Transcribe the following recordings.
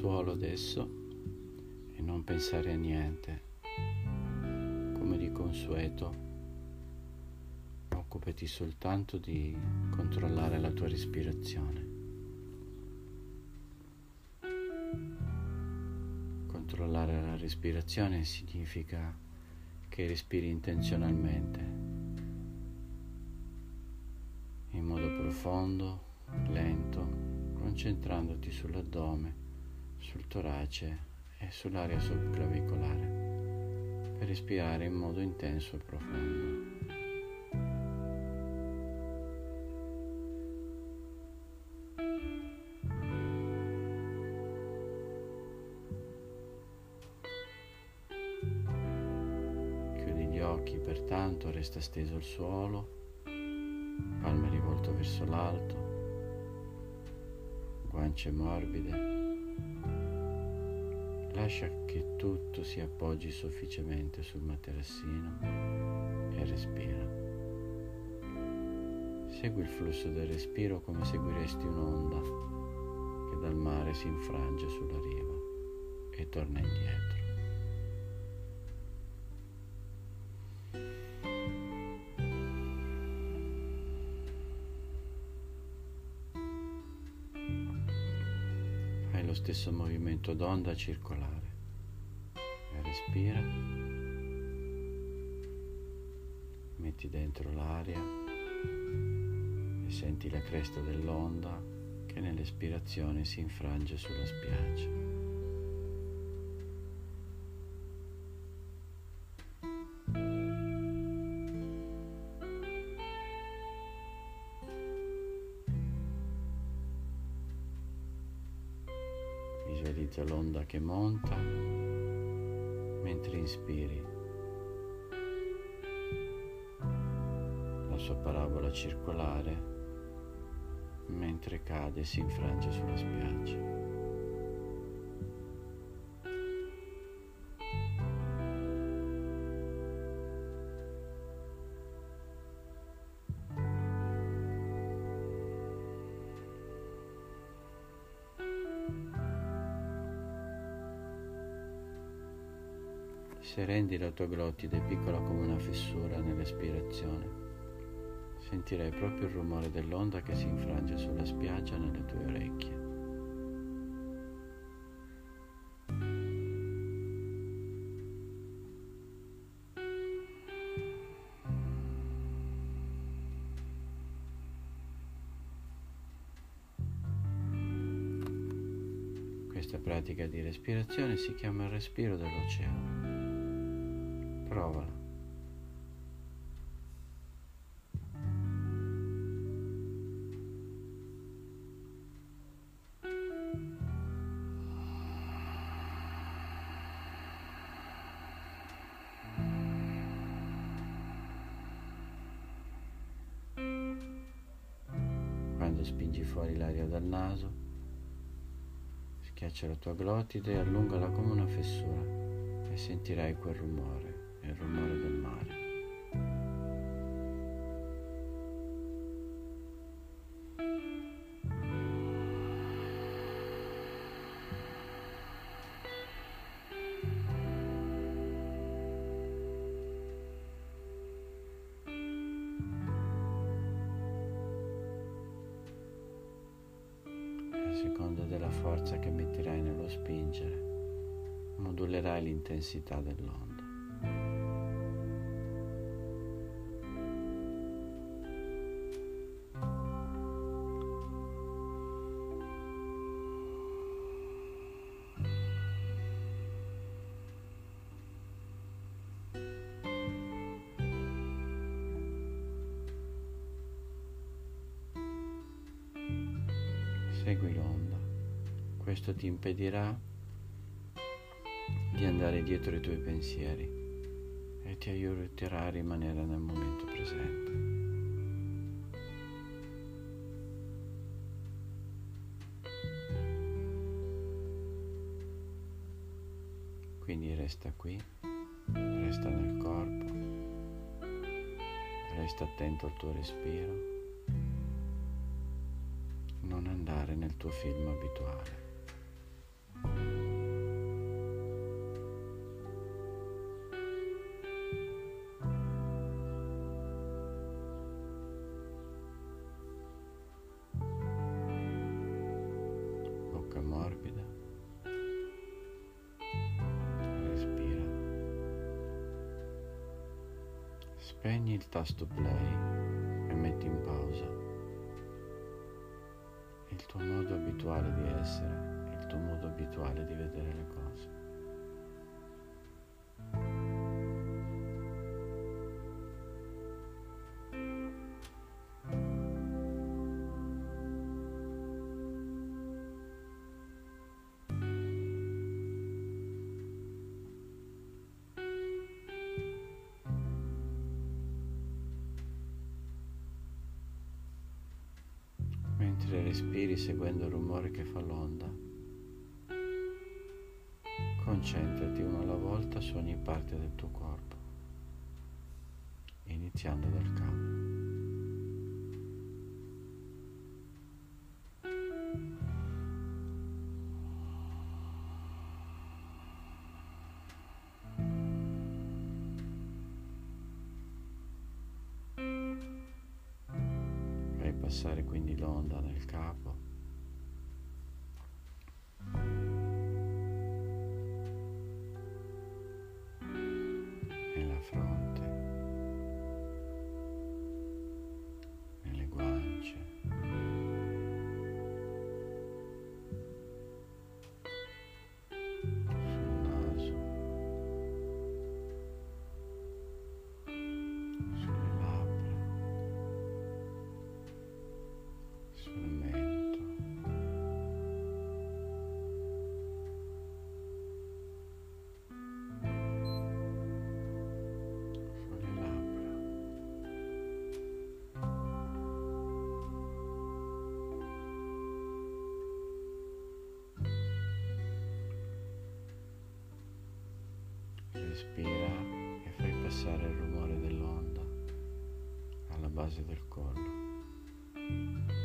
suolo adesso e non pensare a niente. Come di consueto, occupati soltanto di controllare la tua respirazione. Controllare la respirazione significa che respiri intenzionalmente, in modo profondo, lento concentrandoti sull'addome, sul torace e sull'area subclavicolare per respirare in modo intenso e profondo. Chiudi gli occhi, pertanto resta steso al suolo, palme rivolto verso l'alto guance morbide. Lascia che tutto si appoggi sufficientemente sul materassino e respira. Segui il flusso del respiro come seguiresti un'onda che dal mare si infrange sulla riva e torna indietro. Stesso movimento d'onda circolare. Respira. Metti dentro l'aria e senti la cresta dell'onda che nell'espirazione si infrange sulla spiaggia. Che monta mentre inspiri. La sua parabola circolare mentre cade e si infrange sulla spiaggia. Se rendi la tua glottide piccola come una fessura nell'espirazione, sentirai proprio il rumore dell'onda che si infrange sulla spiaggia nelle tue orecchie. Questa pratica di respirazione si chiama il respiro dell'oceano. Spingi fuori l'aria dal naso, schiaccia la tua glottide e allungala come una fessura e sentirai quel rumore il rumore del mare. Seconda della forza che metterai nello spingere, modulerai l'intensità dell'onda. Segui l'onda. Questo ti impedirà di andare dietro i tuoi pensieri e ti aiuterà a rimanere nel momento presente. Quindi resta qui, resta nel corpo, resta attento al tuo respiro tuo film abituale. Bocca morbida. Respira. Spegni il tasto play e metti in pausa. Il tuo modo abituale di essere, il tuo modo abituale di vedere le cose. Mentre respiri seguendo il rumore che fa l'onda. Concentrati uno alla volta su ogni parte del tuo corpo, iniziando dal capo. Passare quindi l'onda nel capo. Respira e fai passare il rumore dell'onda alla base del collo.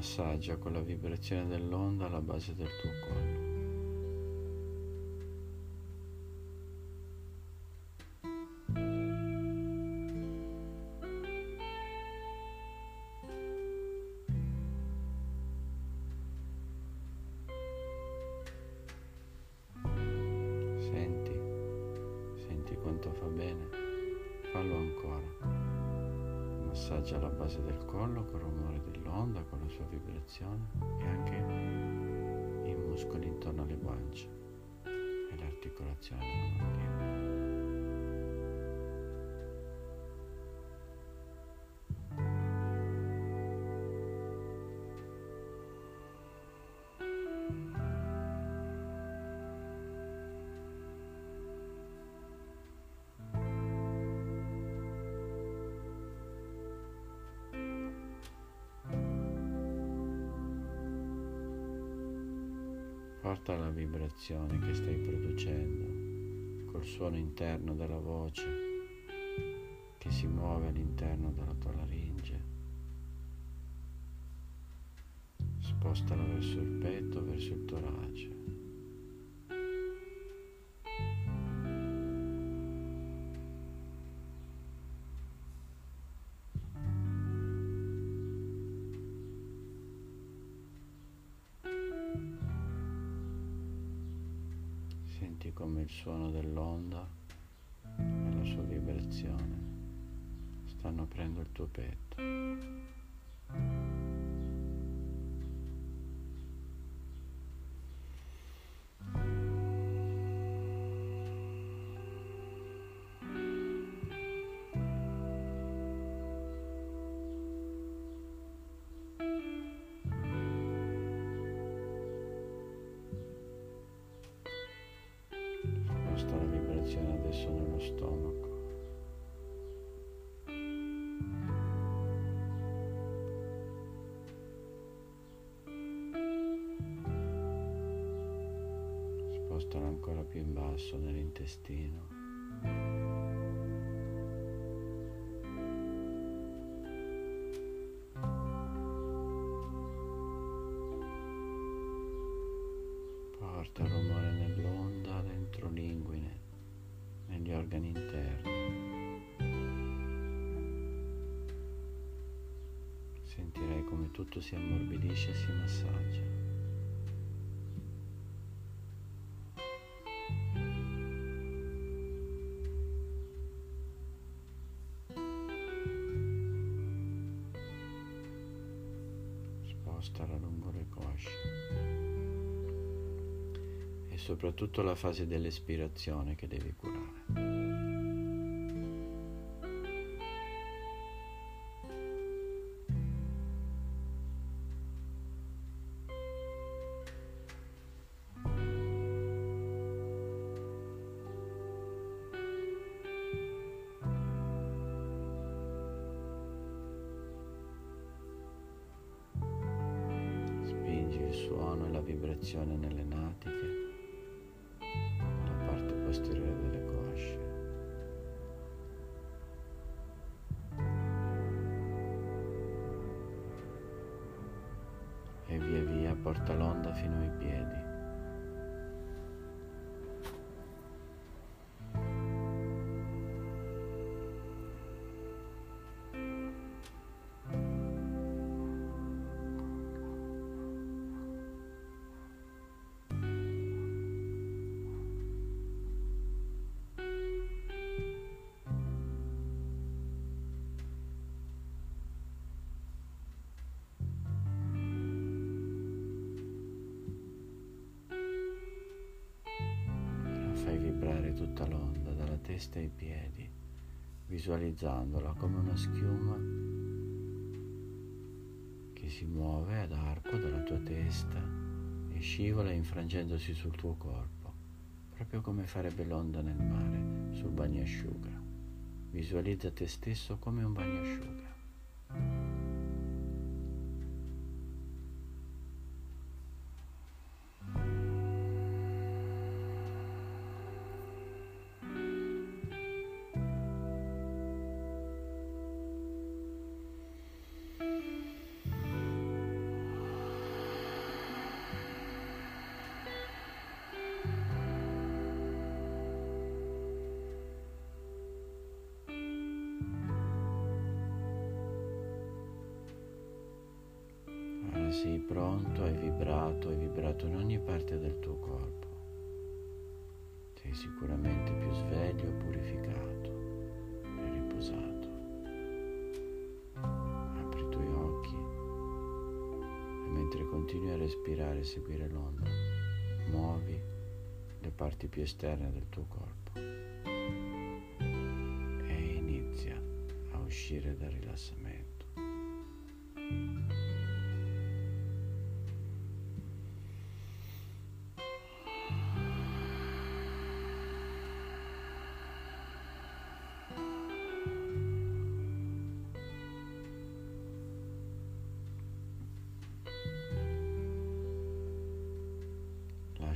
Massaggia con la vibrazione dell'onda alla base del tuo collo. quanto fa bene, fallo ancora. Massaggia la base del collo col rumore dell'onda, con la sua vibrazione e anche i muscoli intorno alle guance e l'articolazione della. Porta la vibrazione che stai producendo col suono interno della voce che si muove all'interno della tua laringe. Spostala verso il petto, verso il torace. Come il suono dell'onda e la sua vibrazione stanno aprendo il tuo petto. Spostala ancora più in basso nell'intestino. Porta il rumore nell'onda dentro l'inguine negli organi interni. come tutto si ammorbidisce e si massaggia. Soprattutto la fase dell'espirazione che devi curare. vibrazione nelle natiche, porta l'onda fino ai piedi. Vibrare tutta l'onda dalla testa ai piedi, visualizzandola come una schiuma che si muove ad arco dalla tua testa e scivola infrangendosi sul tuo corpo, proprio come farebbe l'onda nel mare sul bagnasciuga. Visualizza te stesso come un bagnasciuga. Sei pronto, hai vibrato, hai vibrato in ogni parte del tuo corpo. Sei sicuramente più sveglio, purificato e riposato. Apri i tuoi occhi e mentre continui a respirare e seguire l'onda, muovi le parti più esterne del tuo corpo e inizia a uscire dal rilassamento.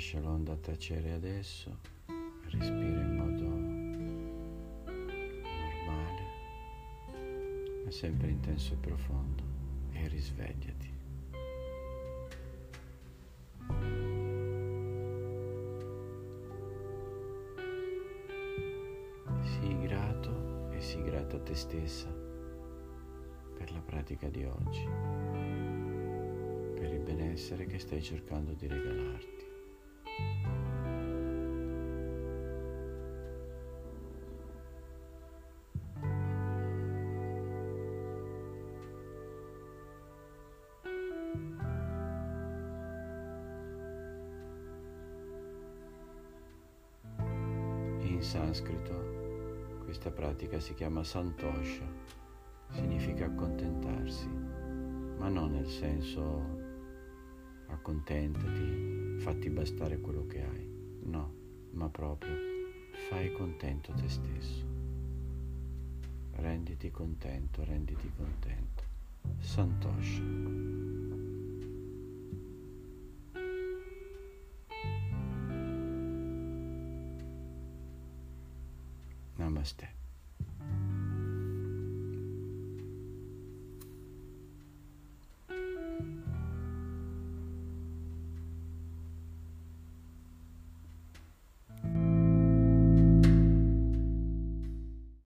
Lascia l'onda tacere adesso, respira in modo normale, ma sempre intenso e profondo e risvegliati. Sii grato e sii grata a te stessa per la pratica di oggi, per il benessere che stai cercando di regalarti. Sanscrito questa pratica si chiama santosha, significa accontentarsi, ma non nel senso accontentati, fatti bastare quello che hai, no, ma proprio fai contento te stesso. Renditi contento, renditi contento. Santosha. して。